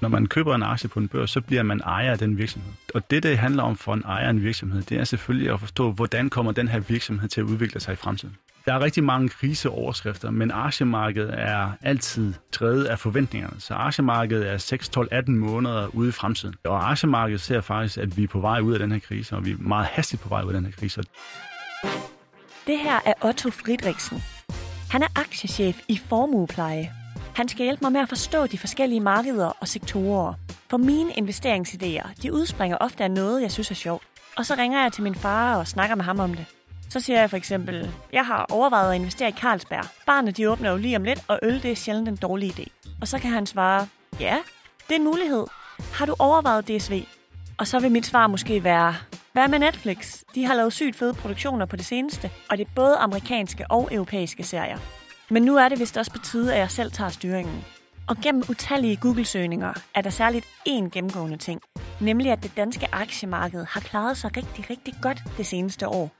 Når man køber en aktie på en børs, så bliver man ejer af den virksomhed. Og det, det handler om for en ejer af en virksomhed, det er selvfølgelig at forstå, hvordan kommer den her virksomhed til at udvikle sig i fremtiden. Der er rigtig mange kriseoverskrifter, men aktiemarkedet er altid drevet af forventningerne. Så aktiemarkedet er 6, 12, 18 måneder ude i fremtiden. Og aktiemarkedet ser faktisk, at vi er på vej ud af den her krise, og vi er meget hastigt på vej ud af den her krise. Det her er Otto Friedrichsen. Han er aktiechef i formuepleje. Han skal hjælpe mig med at forstå de forskellige markeder og sektorer. For mine investeringsidéer, de udspringer ofte af noget, jeg synes er sjovt. Og så ringer jeg til min far og snakker med ham om det. Så siger jeg for eksempel, jeg har overvejet at investere i Carlsberg. Barnet de åbner jo lige om lidt, og øl det er sjældent en dårlig idé. Og så kan han svare, ja, det er en mulighed. Har du overvejet DSV? Og så vil mit svar måske være, hvad med Netflix? De har lavet sygt fede produktioner på det seneste, og det er både amerikanske og europæiske serier. Men nu er det vist også på tide, at jeg selv tager styringen. Og gennem utallige Google-søgninger er der særligt én gennemgående ting, nemlig at det danske aktiemarked har klaret sig rigtig, rigtig godt det seneste år.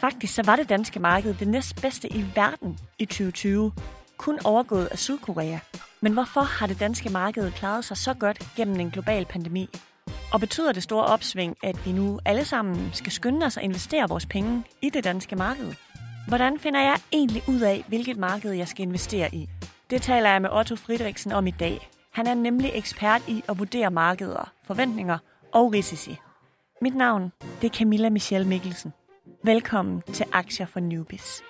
Faktisk så var det danske marked det næstbedste i verden i 2020, kun overgået af Sydkorea. Men hvorfor har det danske marked klaret sig så godt gennem en global pandemi? Og betyder det store opsving, at vi nu alle sammen skal skynde os at investere vores penge i det danske marked? Hvordan finder jeg egentlig ud af, hvilket marked jeg skal investere i? Det taler jeg med Otto Friedrichsen om i dag. Han er nemlig ekspert i at vurdere markeder, forventninger og risici. Mit navn det er Camilla Michelle Mikkelsen. Velkommen til Aktier for Newbies.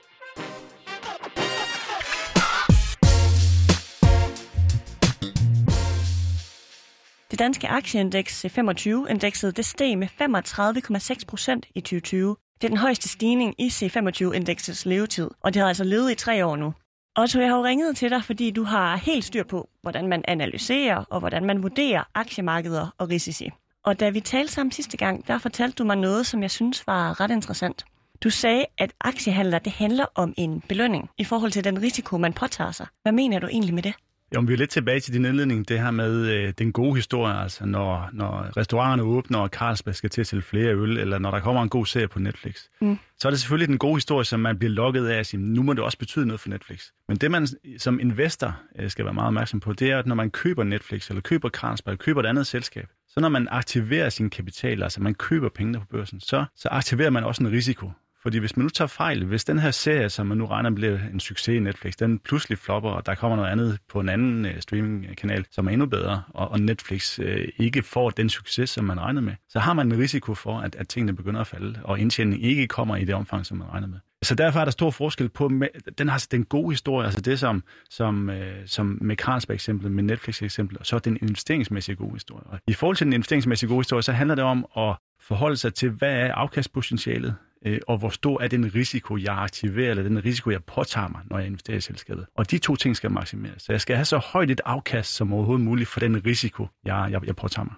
Det danske aktieindeks C25-indekset det steg med 35,6 procent i 2020. Det er den højeste stigning i C25-indeksets levetid, og det har altså levet i tre år nu. Otto, jeg har jo ringet til dig, fordi du har helt styr på, hvordan man analyserer og hvordan man vurderer aktiemarkeder og risici. Og da vi talte sammen sidste gang, der fortalte du mig noget, som jeg synes var ret interessant. Du sagde, at aktiehandler det handler om en belønning i forhold til den risiko, man påtager sig. Hvad mener du egentlig med det? Jo, vi er lidt tilbage til din indledning, det her med øh, den gode historie, altså når, når restauranterne åbner, og Carlsberg skal til at sælge flere øl, eller når der kommer en god serie på Netflix, mm. så er det selvfølgelig den gode historie, som man bliver lukket af at sige, nu må det også betyde noget for Netflix. Men det, man som investor øh, skal være meget opmærksom på, det er, at når man køber Netflix, eller køber Carlsberg, eller køber et andet selskab, så når man aktiverer sin kapital, altså man køber pengene på børsen, så, så aktiverer man også en risiko. Fordi hvis man nu tager fejl, hvis den her serie, som man nu regner bliver en succes i Netflix, den pludselig flopper, og der kommer noget andet på en anden øh, streamingkanal, som er endnu bedre, og, og Netflix øh, ikke får den succes, som man regnede med, så har man en risiko for, at, at tingene begynder at falde, og indtjeningen ikke kommer i det omfang, som man regner med. Så derfor er der stor forskel på, den har den gode historie, altså det som, som, øh, som med Carlsberg-eksemplet, med Netflix-eksemplet, og så den investeringsmæssige gode historie. Og I forhold til den investeringsmæssige gode historie, så handler det om at forholde sig til, hvad er afkastpotentialet, øh, og hvor stor er den risiko, jeg aktiverer, eller den risiko, jeg påtager mig, når jeg investerer i selskabet. Og de to ting skal maksimeres. Så jeg skal have så højt et afkast som overhovedet muligt for den risiko, jeg, jeg, jeg påtager mig.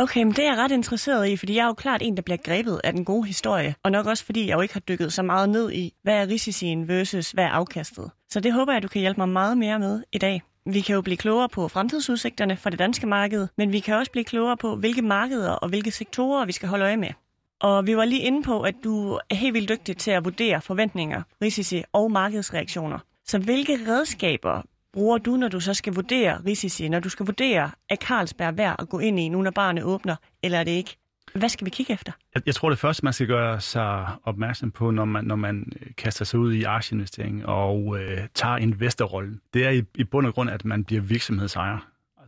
Okay, men det er jeg ret interesseret i, fordi jeg er jo klart en, der bliver grebet af den gode historie. Og nok også, fordi jeg jo ikke har dykket så meget ned i, hvad er risicien versus hvad er afkastet. Så det håber jeg, du kan hjælpe mig meget mere med i dag. Vi kan jo blive klogere på fremtidsudsigterne for det danske marked, men vi kan også blive klogere på, hvilke markeder og hvilke sektorer vi skal holde øje med. Og vi var lige inde på, at du er helt vildt dygtig til at vurdere forventninger, risici og markedsreaktioner. Så hvilke redskaber bruger du, når du så skal vurdere risici, når du skal vurdere, er Carlsberg værd at gå ind i, nu når barnet åbner, eller er det ikke? Hvad skal vi kigge efter? Jeg, jeg tror, det første, man skal gøre sig opmærksom på, når man, når man kaster sig ud i aktieinvestering og øh, tager investorrollen, det er i, i bund og grund, at man bliver virksomhedsejer.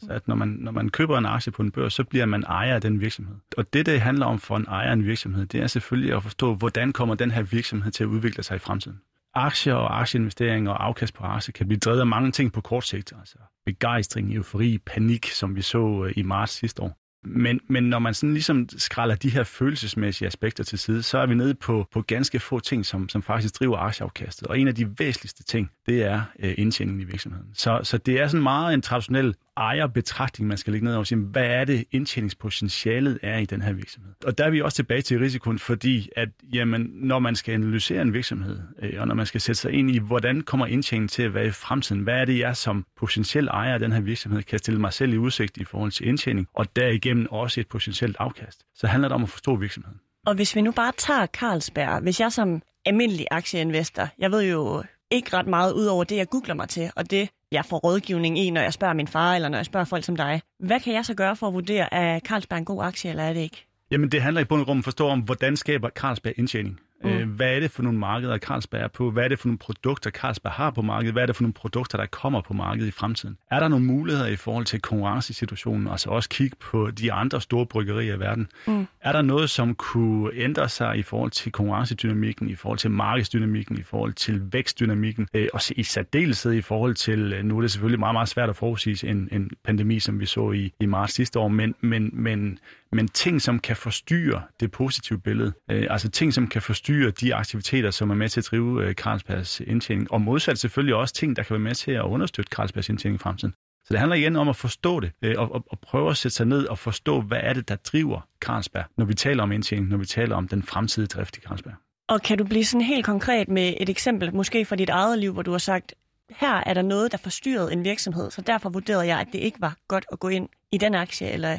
Altså at når man, når man køber en aktie på en børs, så bliver man ejer af den virksomhed. Og det, det handler om for en ejer af en virksomhed, det er selvfølgelig at forstå, hvordan kommer den her virksomhed til at udvikle sig i fremtiden. Aktier og aktieinvesteringer og afkast på aktier kan blive drevet af mange ting på kort sigt. Altså begejstring, eufori, panik, som vi så øh, i marts sidste år. Men, men når man sådan ligesom skralder de her følelsesmæssige aspekter til side, så er vi nede på, på ganske få ting, som, som faktisk driver aktieafkastet. Og en af de væsentligste ting, det er øh, indtjeningen i virksomheden. Så, så det er sådan meget en traditionel ejerbetragtning, man skal lægge ned og sige, hvad er det indtjeningspotentialet er i den her virksomhed. Og der er vi også tilbage til risikoen, fordi at jamen, når man skal analysere en virksomhed, øh, og når man skal sætte sig ind i, hvordan kommer indtjeningen til at være i fremtiden, hvad er det, jeg som potentiel ejer af den her virksomhed kan stille mig selv i udsigt i forhold til indtjening, og derigennem også et potentielt afkast, så handler det om at forstå virksomheden. Og hvis vi nu bare tager Carlsberg, hvis jeg som almindelig aktieinvestor, jeg ved jo ikke ret meget ud over det, jeg googler mig til, og det, jeg får rådgivning i, når jeg spørger min far, eller når jeg spørger folk som dig. Hvad kan jeg så gøre for at vurdere, er Carlsberg en god aktie, eller er det ikke? Jamen, det handler i bund og grund om at forstå om, hvordan skaber Carlsberg indtjening. Mm. Øh, hvad er det for nogle markeder, Carlsberg er på? Hvad er det for nogle produkter, Carlsberg har på markedet? Hvad er det for nogle produkter, der kommer på markedet i fremtiden? Er der nogle muligheder i forhold til konkurrencesituationen? Altså også kigge på de andre store bryggerier i verden. Mm. Er der noget, som kunne ændre sig i forhold til konkurrencedynamikken, i forhold til markedsdynamikken, i forhold til vækstdynamikken, øh, og i særdeleshed i forhold til, øh, nu er det selvfølgelig meget, meget svært at forudsige en, en pandemi, som vi så i, i marts sidste år, men, men, men, men ting, som kan forstyrre det positive billede, øh, altså ting, som kan forstyrre de aktiviteter, som er med til at drive øh, Carlsbergs indtjening, og modsat selvfølgelig også ting, der kan være med til at understøtte Carlsbergs indtjening i fremtiden. Så det handler igen om at forstå det, øh, og, og, og prøve at sætte sig ned og forstå, hvad er det, der driver Carlsberg, når vi taler om indtjening, når vi taler om den fremtidige drift i Carlsberg. Og kan du blive sådan helt konkret med et eksempel, måske fra dit eget liv, hvor du har sagt, her er der noget, der forstyrrede en virksomhed, så derfor vurderede jeg, at det ikke var godt at gå ind i den aktie eller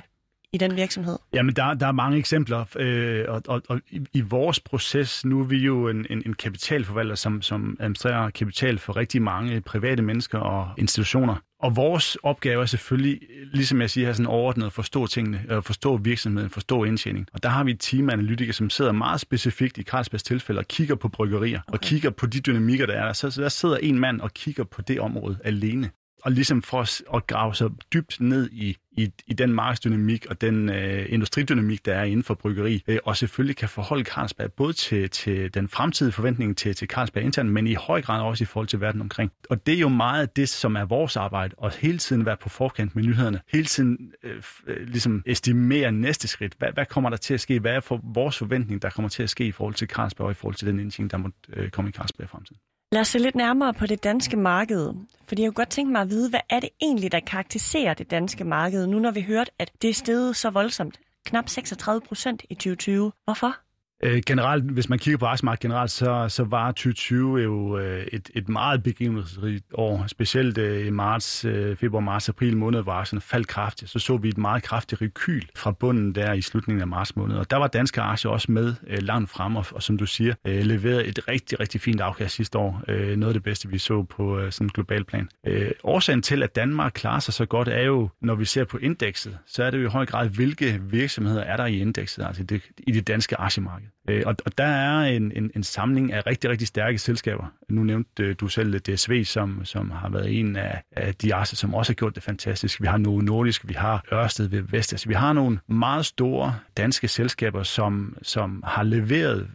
i den virksomhed? Jamen, der, der er mange eksempler, øh, og, og, og i, i vores proces, nu er vi jo en, en, en kapitalforvalter, som, som administrerer kapital for rigtig mange private mennesker og institutioner. Og vores opgave er selvfølgelig, ligesom jeg siger her, sådan overordnet at forstå tingene, at forstå virksomheden, forstå indtjening. Og der har vi et team af analytikere, som sidder meget specifikt i Carlsbergs tilfælde og kigger på bryggerier, okay. og kigger på de dynamikker, der er. Så, så der sidder en mand og kigger på det område alene og ligesom for at grave sig dybt ned i, i, i den markedsdynamik og den øh, industridynamik, der er inden for bryggeri, øh, og selvfølgelig kan forholde Carlsberg både til, til den fremtidige forventning til, til Carlsberg internt, men i høj grad også i forhold til verden omkring. Og det er jo meget det, som er vores arbejde, at hele tiden være på forkant med nyhederne, hele tiden øh, øh ligesom estimere næste skridt. Hvad, hvad kommer der til at ske? Hvad er for vores forventning, der kommer til at ske i forhold til Carlsberg og i forhold til den indtjening, der må øh, komme i Carlsberg i fremtiden? Lad os se lidt nærmere på det danske marked. Fordi jeg kunne godt tænke mig at vide, hvad er det egentlig, der karakteriserer det danske marked, nu når vi hørte, at det er steget så voldsomt. Knap 36 procent i 2020. Hvorfor? Øh, generelt, hvis man kigger på aktiemarkedet generelt, så, så var 2020 jo øh, et, et meget begivenhedsrigt år. Specielt øh, i marts, øh, februar, marts, april måned, hvor aktierne faldt kraftigt. Så så vi et meget kraftigt rekyl fra bunden der i slutningen af marts måned. Og der var danske aktier også med øh, langt frem, og, og som du siger, øh, leverede et rigtig, rigtig fint afkast sidste år. Øh, noget af det bedste, vi så på øh, sådan en global plan. Øh, årsagen til, at Danmark klarer sig så godt, er jo, når vi ser på indekset, så er det jo i høj grad, hvilke virksomheder er der i indekset, altså det, i det danske aktiemarked. Øh, og, og der er en, en, en samling af rigtig, rigtig stærke selskaber. Nu nævnte øh, du selv øh, DSV, som, som har været en af, af de arser, som også har gjort det fantastisk. Vi har Novo Nordisk, vi har Ørsted ved Vestas. Vi har nogle meget store danske selskaber, som, som har leveret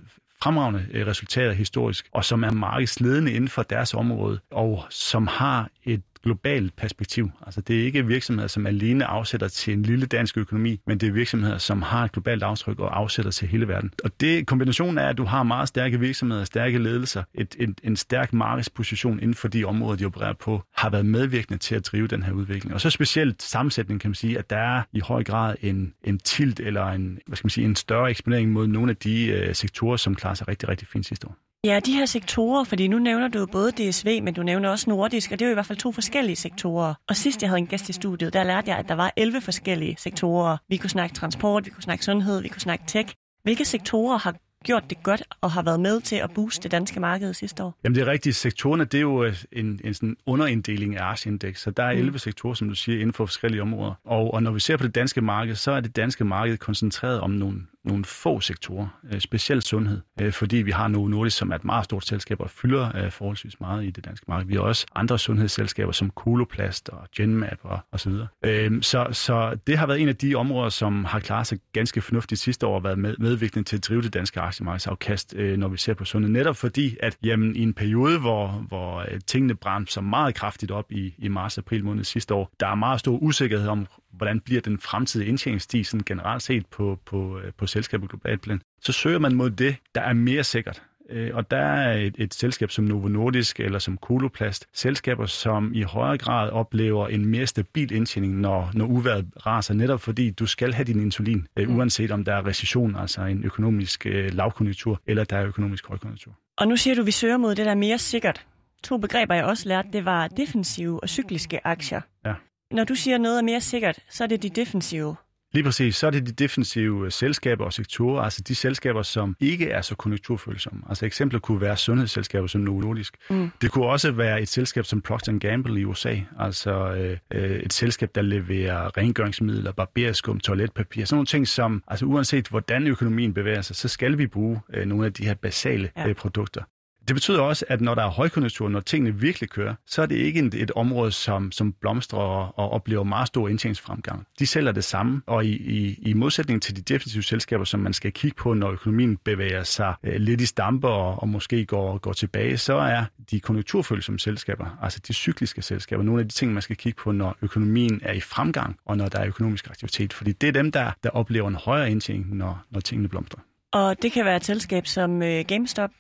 fremragende øh, resultater historisk, og som er markedsledende inden for deres område, og som har et globalt perspektiv. Altså det er ikke virksomheder, som alene afsætter til en lille dansk økonomi, men det er virksomheder, som har et globalt aftryk og afsætter til hele verden. Og det kombinationen er, at du har meget stærke virksomheder, stærke ledelser, et, en, en stærk markedsposition inden for de områder, de opererer på, har været medvirkende til at drive den her udvikling. Og så specielt sammensætning kan man sige, at der er i høj grad en, en tilt eller en, hvad skal man sige, en større eksponering mod nogle af de øh, sektorer, som klarer sig rigtig, rigtig fint sidste år. Ja, de her sektorer, fordi nu nævner du både DSV, men du nævner også Nordisk, og det er jo i hvert fald to forskellige sektorer. Og sidst jeg havde en gæst i studiet, der lærte jeg, at der var 11 forskellige sektorer. Vi kunne snakke transport, vi kunne snakke sundhed, vi kunne snakke tech. Hvilke sektorer har gjort det godt og har været med til at booste det danske marked sidste år? Jamen det er rigtigt. Sektorerne, det er jo øh, en, en sådan underinddeling af aktieindeks, så der er 11 mm. sektorer, som du siger, inden for forskellige områder. Og, og når vi ser på det danske marked, så er det danske marked koncentreret om nogle nogle få sektorer, øh, specielt sundhed, øh, fordi vi har Novo Nordisk, som er et meget stort selskab og fylder øh, forholdsvis meget i det danske marked. Vi har også andre sundhedsselskaber som Koloplast og Genmap og, og så videre. Øh, så, så det har været en af de områder, som har klaret sig ganske fornuftigt sidste år og været med, medvirkende til at drive det danske aktiemarkedsafkast, øh, når vi ser på sundhed. Netop fordi, at jamen, i en periode, hvor, hvor øh, tingene brændte så meget kraftigt op i, i marts-april måned sidste år, der er meget stor usikkerhed om, hvordan bliver den fremtidige indtjeningsstig sådan generelt set på, på, øh, på selskabet globalt plan, så søger man mod det, der er mere sikkert. Øh, og der er et, et selskab som Novo Nordisk eller som Koloplast, selskaber, som i højere grad oplever en mere stabil indtjening, når, når uværet raser, netop fordi du skal have din insulin, øh, mm. uanset om der er recession, altså en økonomisk lavkonjunktur, eller der er økonomisk højkonjunktur. Og nu siger du, at vi søger mod det, der er mere sikkert. To begreber, jeg også lærte, det var defensive og cykliske aktier. Ja. Når du siger noget er mere sikkert, så er det de defensive. Lige præcis. Så er det de defensive selskaber og sektorer, altså de selskaber, som ikke er så konjunkturfølsomme. Altså eksempler kunne være sundhedsselskaber som Novo Nordisk. Mm. Det kunne også være et selskab som Procter Gamble i USA, altså øh, øh, et selskab, der leverer rengøringsmidler, barberskum, toiletpapir, sådan nogle ting, som altså uanset hvordan økonomien bevæger sig, så skal vi bruge øh, nogle af de her basale ja. øh, produkter. Det betyder også, at når der er højkonjunktur, når tingene virkelig kører, så er det ikke et, et område, som, som blomstrer og, og oplever meget stor indtjeningsfremgang. De sælger det samme, og i, i, i modsætning til de defensive selskaber, som man skal kigge på, når økonomien bevæger sig øh, lidt i stamper og, og måske går, går tilbage, så er de konjunkturfølsomme selskaber, altså de cykliske selskaber, nogle af de ting, man skal kigge på, når økonomien er i fremgang, og når der er økonomisk aktivitet. Fordi det er dem, der, der oplever en højere indtjening, når, når tingene blomstrer. Og det kan være et selskab som øh, GameStop,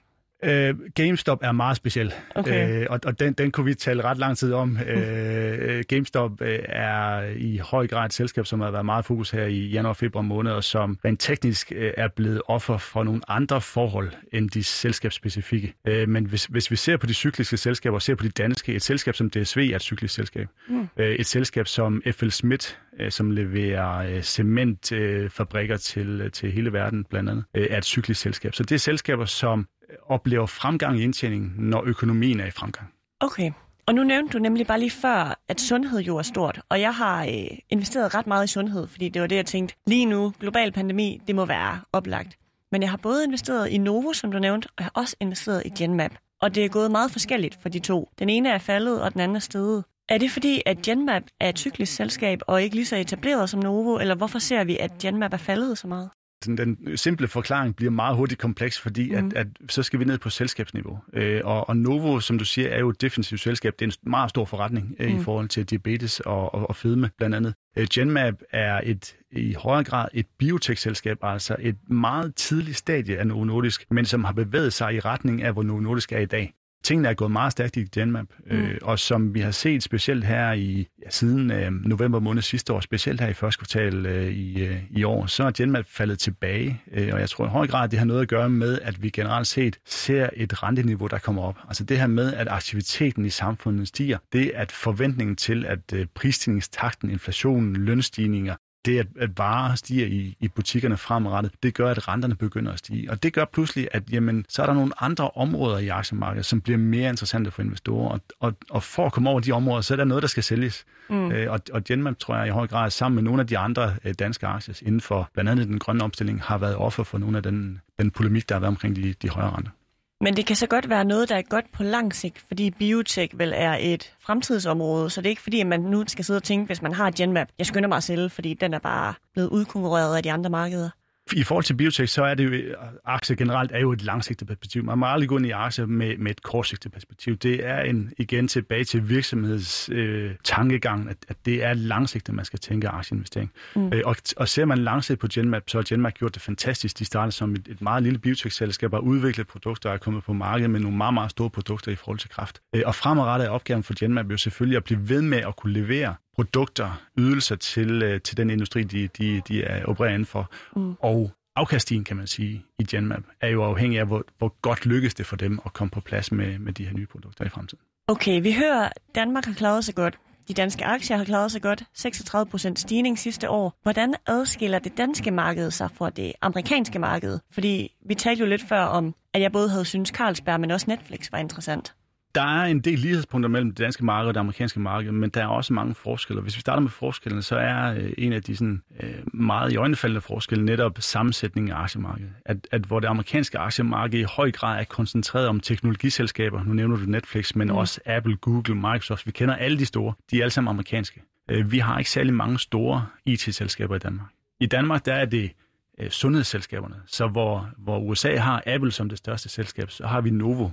Øh, GameStop er meget speciel, okay. øh, og, og den, den kunne vi tale ret lang tid om. Øh, GameStop øh, er i høj grad et selskab, som har været meget fokus her i januar-februar måned, og som rent teknisk øh, er blevet offer for nogle andre forhold end de selskabsspecifikke. Øh, men hvis, hvis vi ser på de cykliske selskaber, og ser på de danske, et selskab som DSV er et cyklisk selskab. Mm. Øh, et selskab som FL Schmidt, øh, som leverer øh, cementfabrikker øh, til, til hele verden blandt andet, øh, er et cyklisk selskab. Så det er selskaber, som Øh, oplever fremgang i indtjeningen, når økonomien er i fremgang. Okay. Og nu nævnte du nemlig bare lige før, at sundhed jo er stort, og jeg har øh, investeret ret meget i sundhed, fordi det var det, jeg tænkte, lige nu, global pandemi, det må være oplagt. Men jeg har både investeret i Novo, som du nævnte, og jeg har også investeret i Genmap. Og det er gået meget forskelligt for de to. Den ene er faldet, og den anden er steget. Er det fordi, at Genmap er et cyklisk selskab og ikke lige så etableret som Novo, eller hvorfor ser vi, at Genmap er faldet så meget? Den simple forklaring bliver meget hurtigt kompleks, fordi mm. at, at så skal vi ned på selskabsniveau. Øh, og, og Novo, som du siger, er jo et defensivt selskab. Det er en meget stor forretning øh, mm. i forhold til diabetes og, og, og fedme blandt andet. Øh, Genmap er et i højere grad et biotech-selskab, altså et meget tidligt stadie af Novo Nordisk, men som har bevæget sig i retning af, hvor Novo Nordisk er i dag tingene er gået meget stærkt i Genmap, mm. øh, og som vi har set specielt her i ja, siden øh, november måned sidste år, specielt her i første kvartal øh, i, øh, i år, så er Genmap faldet tilbage, øh, og jeg tror i høj grad, det har noget at gøre med, at vi generelt set ser et renteniveau, der kommer op. Altså det her med, at aktiviteten i samfundet stiger, det at forventningen til, at øh, prisstigningstakten, inflationen, lønstigninger, det, at, at varer stiger i, i butikkerne fremadrettet, det gør, at renterne begynder at stige. Og det gør pludselig, at jamen, så er der nogle andre områder i aktiemarkedet, som bliver mere interessante for investorer. Og, og, og for at komme over de områder, så er der noget, der skal sælges. Mm. Øh, og, og Genmap, tror jeg, i høj grad sammen med nogle af de andre øh, danske aktier inden for blandt andet den grønne omstilling, har været offer for nogle af den, den polemik, der har været omkring de, de højere renter. Men det kan så godt være noget, der er godt på lang sigt, fordi biotek vel er et fremtidsområde, så det er ikke fordi, at man nu skal sidde og tænke, hvis man har Genmap, jeg skynder mig at sælge, fordi den er bare blevet udkonkurreret af de andre markeder. I forhold til biotech, så er det jo, aktier generelt er jo et langsigtet perspektiv. Man må aldrig gå ind i aktier med, med et kortsigtet perspektiv. Det er en, igen tilbage til virksomheds øh, tankegang, at, at det er langsigtet, man skal tænke aktieinvestering. Mm. Øh, og, og ser man langsigtet på Genmap, så har Genmap gjort det fantastisk. De startede som et, et meget lille biotech-selskab og udviklet produkter og er kommet på markedet med nogle meget, meget store produkter i forhold til kraft. Øh, og fremadrettet er opgaven for Genmap jo selvfølgelig at blive ved med at kunne levere produkter, ydelser til, øh, til den industri, de, de, de er opererer inden for. Mm. Og afkastien, kan man sige, i Genmap, er jo afhængig af, hvor, hvor godt lykkes det for dem at komme på plads med, med de her nye produkter i fremtiden. Okay, vi hører, Danmark har klaret sig godt. De danske aktier har klaret sig godt. 36 procent stigning sidste år. Hvordan adskiller det danske marked sig fra det amerikanske marked? Fordi vi talte jo lidt før om, at jeg både havde syntes Carlsberg, men også Netflix var interessant. Der er en del lighedspunkter mellem det danske marked og det amerikanske marked, men der er også mange forskelle. Hvis vi starter med forskellene, så er øh, en af de sådan, øh, meget i øjnefaldende forskelle netop sammensætningen af aktiemarkedet. At, at hvor det amerikanske aktiemarked i høj grad er koncentreret om teknologiselskaber, nu nævner du Netflix, men mm. også Apple, Google, Microsoft, vi kender alle de store, de er alle sammen amerikanske. Øh, vi har ikke særlig mange store IT-selskaber i Danmark. I Danmark der er det sundhedsselskaberne, så hvor, hvor USA har Apple som det største selskab, så har vi Novo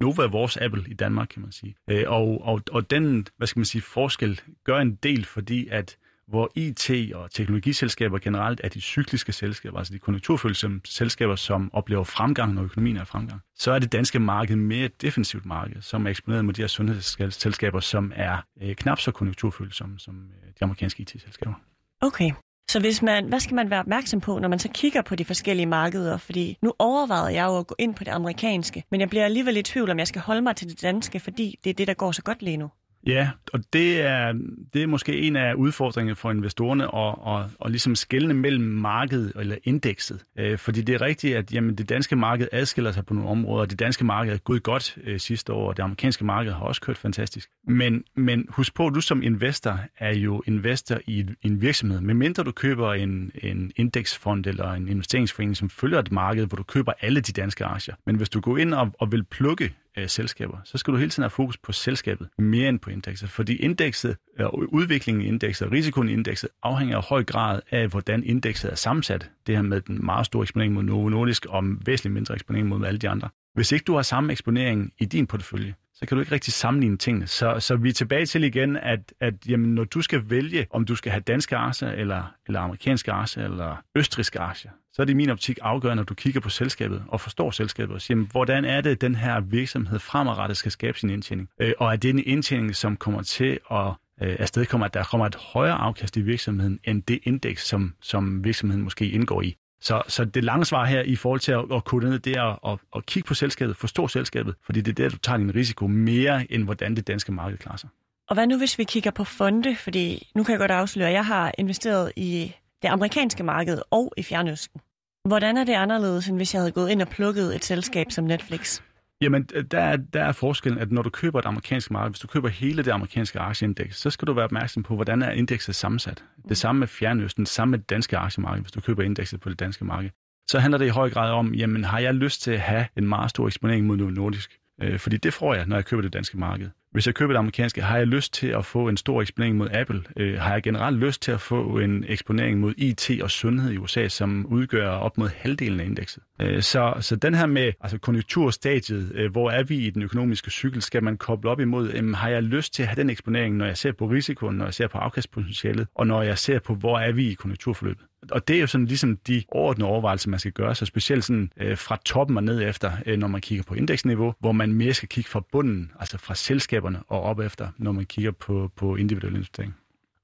Nova er vores Apple i Danmark, kan man sige. Øh, og, og, og den, hvad skal man sige, forskel gør en del, fordi at hvor IT og teknologiselskaber generelt er de cykliske selskaber, altså de konjunkturfølsomme selskaber, som oplever fremgang, når økonomien er fremgang, så er det danske marked mere et defensivt marked, som er eksponeret mod de her sundhedsselskaber, som er øh, knap så konjunkturfølsomme som øh, de amerikanske IT-selskaber. Okay. Så hvis man, hvad skal man være opmærksom på, når man så kigger på de forskellige markeder? Fordi nu overvejede jeg jo at gå ind på det amerikanske, men jeg bliver alligevel i tvivl, om jeg skal holde mig til det danske, fordi det er det, der går så godt lige nu. Ja, og det er, det er måske en af udfordringerne for investorerne at, at, at ligesom skælne mellem markedet eller indekset. Øh, fordi det er rigtigt, at jamen, det danske marked adskiller sig på nogle områder. Det danske marked er gået godt øh, sidste år, og det amerikanske marked har også kørt fantastisk. Men, men husk på, at du som investor er jo investor i en virksomhed. Medmindre du køber en, en indeksfond eller en investeringsforening, som følger et marked, hvor du køber alle de danske aktier. Men hvis du går ind og, og vil plukke øh, selskaber, så skal du hele tiden have fokus på selskabet mere end på indekset. Fordi indekset, øh, udviklingen i indekset og risikoen i indekset afhænger i høj grad af, hvordan indekset er sammensat. Det her med den meget store eksponering mod Novo Nordisk og væsentligt mindre eksponering mod alle de andre. Hvis ikke du har samme eksponering i din portefølje, så kan du ikke rigtig sammenligne tingene. Så, så vi er tilbage til igen, at, at jamen, når du skal vælge, om du skal have danske aktier, eller, eller amerikanske aktier, eller østriske aktier, så er det i min optik afgørende, at du kigger på selskabet og forstår selskabet og siger, hvordan er det, den her virksomhed fremadrettet skal skabe sin indtjening? Øh, og er det en indtjening, som kommer til at øh, afstedkomme, at der kommer et højere afkast i virksomheden, end det indeks, som, som virksomheden måske indgår i? Så, så det lange svar her i forhold til at, at kunne ned, det er at, at kigge på selskabet, forstå selskabet, fordi det er der, du tager din risiko mere, end hvordan det danske marked klarer sig. Og hvad nu, hvis vi kigger på fonde? Fordi nu kan jeg godt afsløre, at jeg har investeret i det amerikanske marked og i Fjernøsten. Hvordan er det anderledes, end hvis jeg havde gået ind og plukket et selskab som Netflix? Jamen, der, der er forskellen, at når du køber et amerikansk marked, hvis du køber hele det amerikanske aktieindeks, så skal du være opmærksom på, hvordan er indekset sammensat. Det samme med Fjernøsten, det samme med det danske aktiemarked, hvis du køber indekset på det danske marked. Så handler det i høj grad om, jamen har jeg lyst til at have en meget stor eksponering mod nordisk? Øh, fordi det får jeg, når jeg køber det danske marked. Hvis jeg køber det amerikanske, har jeg lyst til at få en stor eksponering mod Apple? Øh, har jeg generelt lyst til at få en eksponering mod IT og sundhed i USA, som udgør op mod halvdelen af indekset? Øh, så, så den her med altså konjunkturstadiet, øh, hvor er vi i den økonomiske cykel, skal man koble op imod, øh, har jeg lyst til at have den eksponering, når jeg ser på risikoen, når jeg ser på afkastpotentialet, og når jeg ser på, hvor er vi i konjunkturforløbet? Og det er jo sådan ligesom de overordnede overvejelser, man skal gøre sig, specielt sådan øh, fra toppen og ned efter, øh, når man kigger på indeksniveau, hvor man mere skal kigge fra bunden, altså fra selskaberne og op efter, når man kigger på, på individuelle investeringer.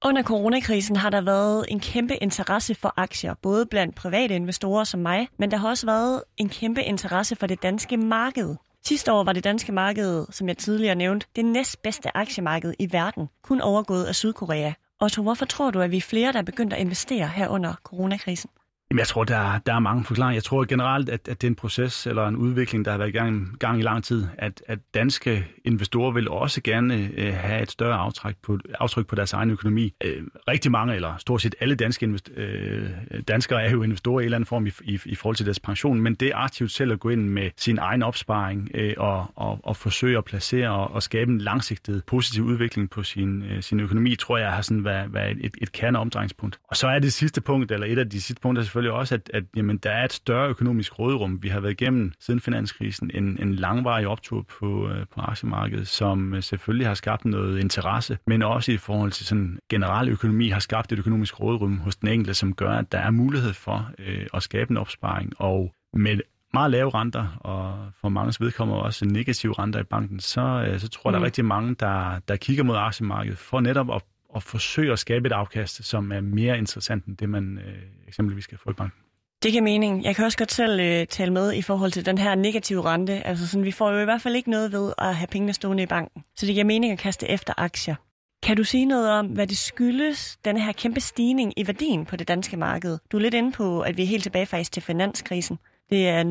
Under coronakrisen har der været en kæmpe interesse for aktier, både blandt private investorer som mig, men der har også været en kæmpe interesse for det danske marked. Sidste år var det danske marked, som jeg tidligere nævnte, det næstbedste aktiemarked i verden, kun overgået af Sydkorea. Otto, hvorfor tror du, at vi er flere, der er begyndt at investere her under coronakrisen? Jamen, jeg tror, der, der er mange forklaringer. Jeg tror generelt, at, at det er en proces eller en udvikling, der har været i gang, gang i lang tid. At, at danske investorer vil også gerne øh, have et større aftryk på, aftryk på deres egen økonomi. Øh, rigtig mange, eller stort set alle danske invest, øh, danskere er jo investorer i en eller anden form i, i, i forhold til deres pension, men det er aktivt selv at gå ind med sin egen opsparing øh, og, og, og forsøge at placere og, og skabe en langsigtet positiv udvikling på sin, øh, sin økonomi, tror jeg har sådan været, været et, et kerneomdrejningspunkt. Og så er det sidste punkt, eller et af de sidste punkter selvfølgelig selvfølgelig også, at, at jamen, der er et større økonomisk rådrum. Vi har været igennem siden finanskrisen en, en langvarig optur på, øh, på aktiemarkedet, som øh, selvfølgelig har skabt noget interesse, men også i forhold til sådan generel økonomi har skabt et økonomisk rådrum hos den enkelte, som gør, at der er mulighed for øh, at skabe en opsparing. Og med meget lave renter, og for mange vedkommende også negative renter i banken, så, øh, så tror jeg, mm. der er mm. rigtig mange, der, der kigger mod aktiemarkedet for netop at at forsøge at skabe et afkast, som er mere interessant end det, man øh, eksempelvis kan få i banken. Det giver mening. Jeg kan også godt selv øh, tale med i forhold til den her negative rente. Altså sådan, vi får jo i hvert fald ikke noget ved at have pengene stående i banken. Så det giver mening at kaste efter aktier. Kan du sige noget om, hvad det skyldes, den her kæmpe stigning i værdien på det danske marked? Du er lidt inde på, at vi er helt tilbage faktisk til finanskrisen. Det er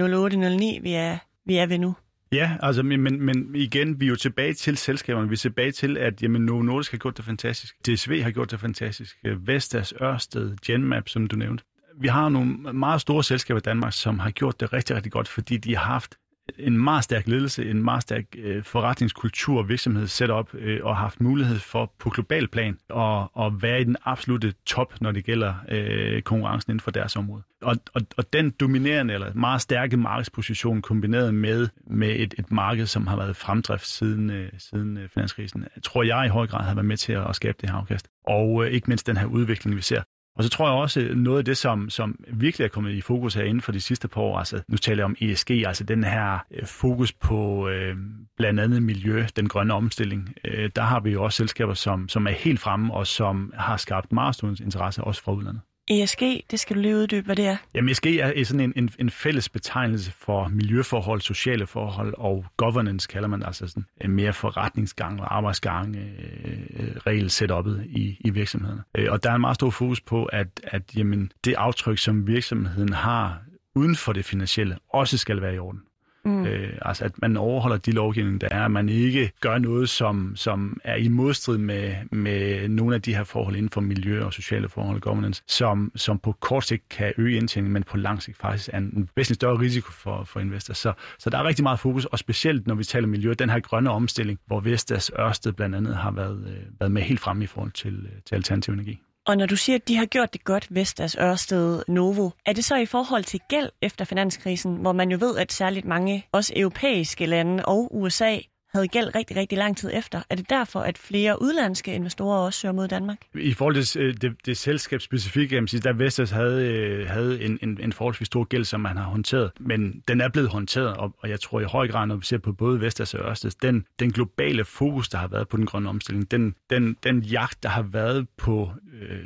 08-09, vi er, vi er ved nu. Ja, altså, men, men igen, vi er jo tilbage til selskaberne. Vi er tilbage til, at jamen, Novo Nordisk har gjort det fantastisk. DSV har gjort det fantastisk. Øh, Vestas, Ørsted, Genmap, som du nævnte. Vi har nogle meget store selskaber i Danmark, som har gjort det rigtig, rigtig godt, fordi de har haft en meget stærk ledelse, en meget stærk øh, forretningskultur og virksomhed øh, og har haft mulighed for på global plan at, at være i den absolute top, når det gælder øh, konkurrencen inden for deres område. Og, og, og den dominerende eller meget stærke markedsposition kombineret med, med et, et marked, som har været fremdrift siden, øh, siden øh, finanskrisen, tror jeg i høj grad har været med til at, at skabe det her afkast. Og øh, ikke mindst den her udvikling, vi ser. Og så tror jeg også, øh, noget af det, som, som virkelig er kommet i fokus her inden for de sidste par år, altså nu taler jeg om ESG, altså den her øh, fokus på øh, blandt andet miljø, den grønne omstilling. Øh, der har vi jo også selskaber, som, som er helt fremme og som har skabt meget stor interesse også fra udlandet. ESG, det skal du lige uddybe, hvad det er. Jamen ESG er sådan en, en, en fælles betegnelse for miljøforhold, sociale forhold og governance, kalder man det, altså sådan en mere forretningsgang og arbejdsgang, øh, øh regelsetup'et i, i virksomhederne. Øh, og der er en meget stor fokus på, at, at jamen, det aftryk, som virksomheden har uden for det finansielle, også skal være i orden. Mm. Øh, altså at man overholder de lovgivninger, der er, at man ikke gør noget, som, som er i modstrid med, med nogle af de her forhold inden for miljø og sociale forhold og governance, som, som på kort sigt kan øge indtjeningen, men på lang sigt faktisk er en væsentlig større risiko for, for investorer. Så, så der er rigtig meget fokus, og specielt når vi taler miljø, den her grønne omstilling, hvor Vestas Ørsted blandt andet har været, øh, været med helt frem i forhold til, øh, til alternativ energi. Og når du siger, at de har gjort det godt, Vestas, Ørsted, Novo, er det så i forhold til gæld efter finanskrisen, hvor man jo ved, at særligt mange, også europæiske lande og USA, havde gæld rigtig, rigtig lang tid efter. Er det derfor, at flere udlandske investorer også søger mod Danmark? I forhold til øh, det, det selskab specifikt, jeg sige, der Vestas havde, øh, havde en, en, en forholdsvis stor gæld, som man har håndteret, men den er blevet håndteret, og, og jeg tror i høj grad, når vi ser på både Vestas og Ørsted, den, den globale fokus, der har været på den grønne omstilling, den, den, den jagt, der har været på øh,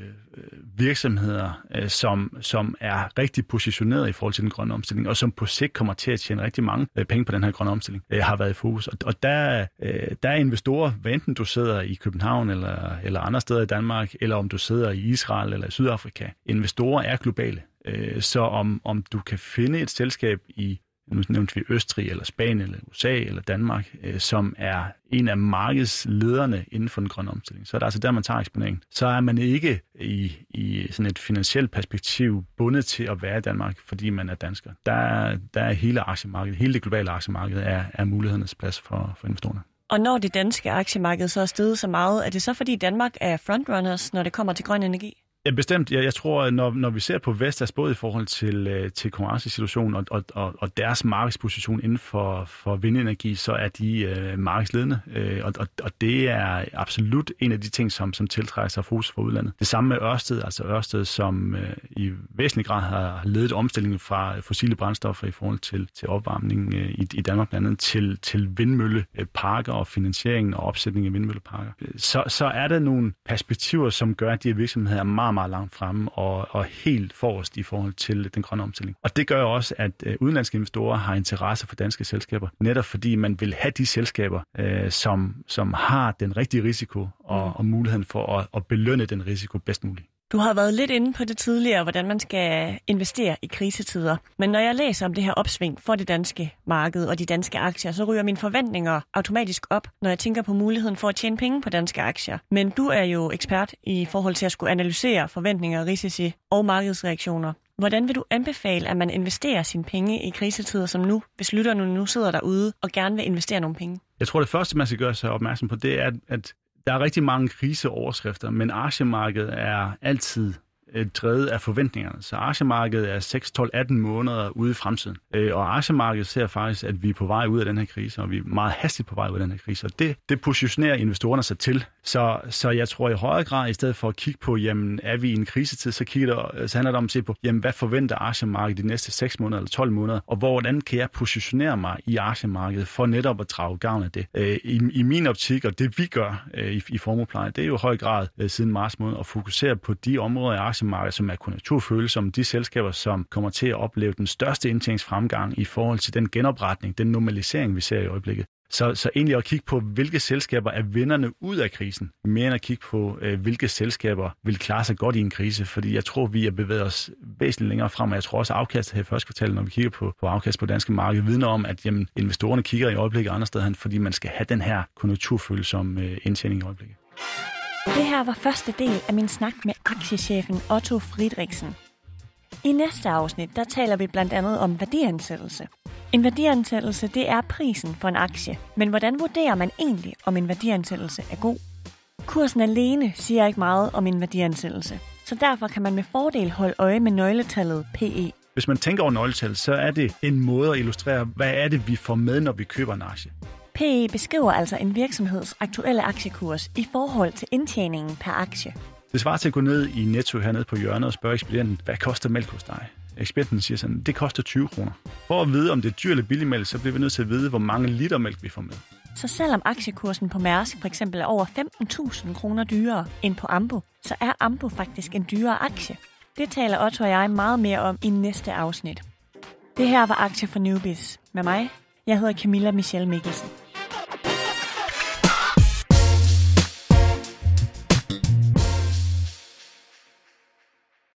virksomheder, øh, som, som er rigtig positioneret i forhold til den grønne omstilling, og som på sigt kommer til at tjene rigtig mange øh, penge på den her grønne omstilling, øh, har været i fokus. Og, og der, øh, der er investorer, hvad enten du sidder i København eller, eller andre steder i Danmark, eller om du sidder i Israel eller i Sydafrika. Investorer er globale. Øh, så om, om du kan finde et selskab i nu nævnte vi Østrig, eller Spanien, eller USA, eller Danmark, øh, som er en af markedslederne inden for den grønne omstilling. Så er det altså der, man tager eksponeringen. Så er man ikke i, i sådan et finansielt perspektiv bundet til at være i Danmark, fordi man er dansker. Der, der er hele aktiemarkedet, hele det globale aktiemarked, er, er mulighedernes plads for, for investorerne. Og når det danske aktiemarked så er steget så meget, er det så fordi Danmark er frontrunners, når det kommer til grøn energi? Ja, bestemt. Jeg, jeg tror, når, når vi ser på Vestas, både i forhold til, øh, til konkurrencesituationen og, og, og, og deres markedsposition inden for, for vindenergi, så er de øh, markedsledende. Øh, og, og, og det er absolut en af de ting, som, som tiltrækker sig fokus fra udlandet. Det samme med Ørsted, altså Ørsted, som øh, i væsentlig grad har ledet omstillingen fra fossile brændstoffer i forhold til, til opvarmning øh, i, i Danmark blandt andet, til, til vindmølleparker og finansieringen og opsætningen af vindmølleparker. Så, så er der nogle perspektiver, som gør, at de her virksomheder er meget meget langt fremme og, og helt forrest i forhold til den grønne omstilling. Og det gør også, at øh, udenlandske investorer har interesse for danske selskaber, netop fordi man vil have de selskaber, øh, som, som har den rigtige risiko og, og muligheden for at, at belønne den risiko bedst muligt. Du har været lidt inde på det tidligere, hvordan man skal investere i krisetider. Men når jeg læser om det her opsving for det danske marked og de danske aktier, så ryger mine forventninger automatisk op, når jeg tænker på muligheden for at tjene penge på danske aktier. Men du er jo ekspert i forhold til at skulle analysere forventninger, risici og markedsreaktioner. Hvordan vil du anbefale, at man investerer sine penge i krisetider som nu, hvis lytterne nu sidder derude og gerne vil investere nogle penge? Jeg tror, det første, man skal gøre sig opmærksom på, det er, at der er rigtig mange kriseoverskrifter, men aktiemarkedet er altid øh, drevet af forventningerne. Så aktiemarkedet er 6, 12, 18 måneder ude i fremtiden. Øh, og aktiemarkedet ser faktisk, at vi er på vej ud af den her krise, og vi er meget hastigt på vej ud af den her krise. Og det, det positionerer investorerne sig til. Så, så jeg tror i højere grad, i stedet for at kigge på, jamen er vi i en krisetid, så, kigger det, så handler det om at se på, jamen hvad forventer aktiemarkedet de næste 6 måneder eller 12 måneder, og hvordan kan jeg positionere mig i aktiemarkedet for netop at drage gavn af det. Øh, I, I min optik, og det vi gør øh, i, i formuepleje, det er jo i høj grad siden marts måned at fokusere på de områder i aktiemarkedet, som er konjunkturfølsomme, de selskaber, som kommer til at opleve den største indtjeningsfremgang i forhold til den genopretning, den normalisering, vi ser i øjeblikket. Så, så egentlig at kigge på, hvilke selskaber er vinderne ud af krisen, mere end at kigge på, øh, hvilke selskaber vil klare sig godt i en krise, fordi jeg tror, vi er bevæget os væsentligt længere frem, og jeg tror også, at afkastet her i første kvartal, når vi kigger på, på afkast på danske marked, vidner om, at jamen, investorerne kigger i øjeblikket andre steder hen, fordi man skal have den her konjunkturfølsomme øh, indtjening i øjeblikket. Det her var første del af min snak med aktiechefen Otto Friedrichsen. I næste afsnit, der taler vi blandt andet om værdiansættelse. En værdiansættelse, det er prisen for en aktie. Men hvordan vurderer man egentlig, om en værdiansættelse er god? Kursen alene siger ikke meget om en værdiansættelse. Så derfor kan man med fordel holde øje med nøgletallet PE. Hvis man tænker over nøgletallet, så er det en måde at illustrere, hvad er det, vi får med, når vi køber en aktie. PE beskriver altså en virksomheds aktuelle aktiekurs i forhold til indtjeningen per aktie. Det svarer til at gå ned i Netto hernede på hjørnet og spørge ekspedienten, hvad koster mælk hos dig? Ekspedienten siger sådan, det koster 20 kroner. For at vide, om det er dyr eller billig mælk, så bliver vi nødt til at vide, hvor mange liter mælk vi får med. Så selvom aktiekursen på Mærsk for eksempel er over 15.000 kroner dyrere end på Ambo, så er Ambo faktisk en dyrere aktie. Det taler Otto og jeg meget mere om i næste afsnit. Det her var Aktie for Newbies med mig. Jeg hedder Camilla Michelle Mikkelsen.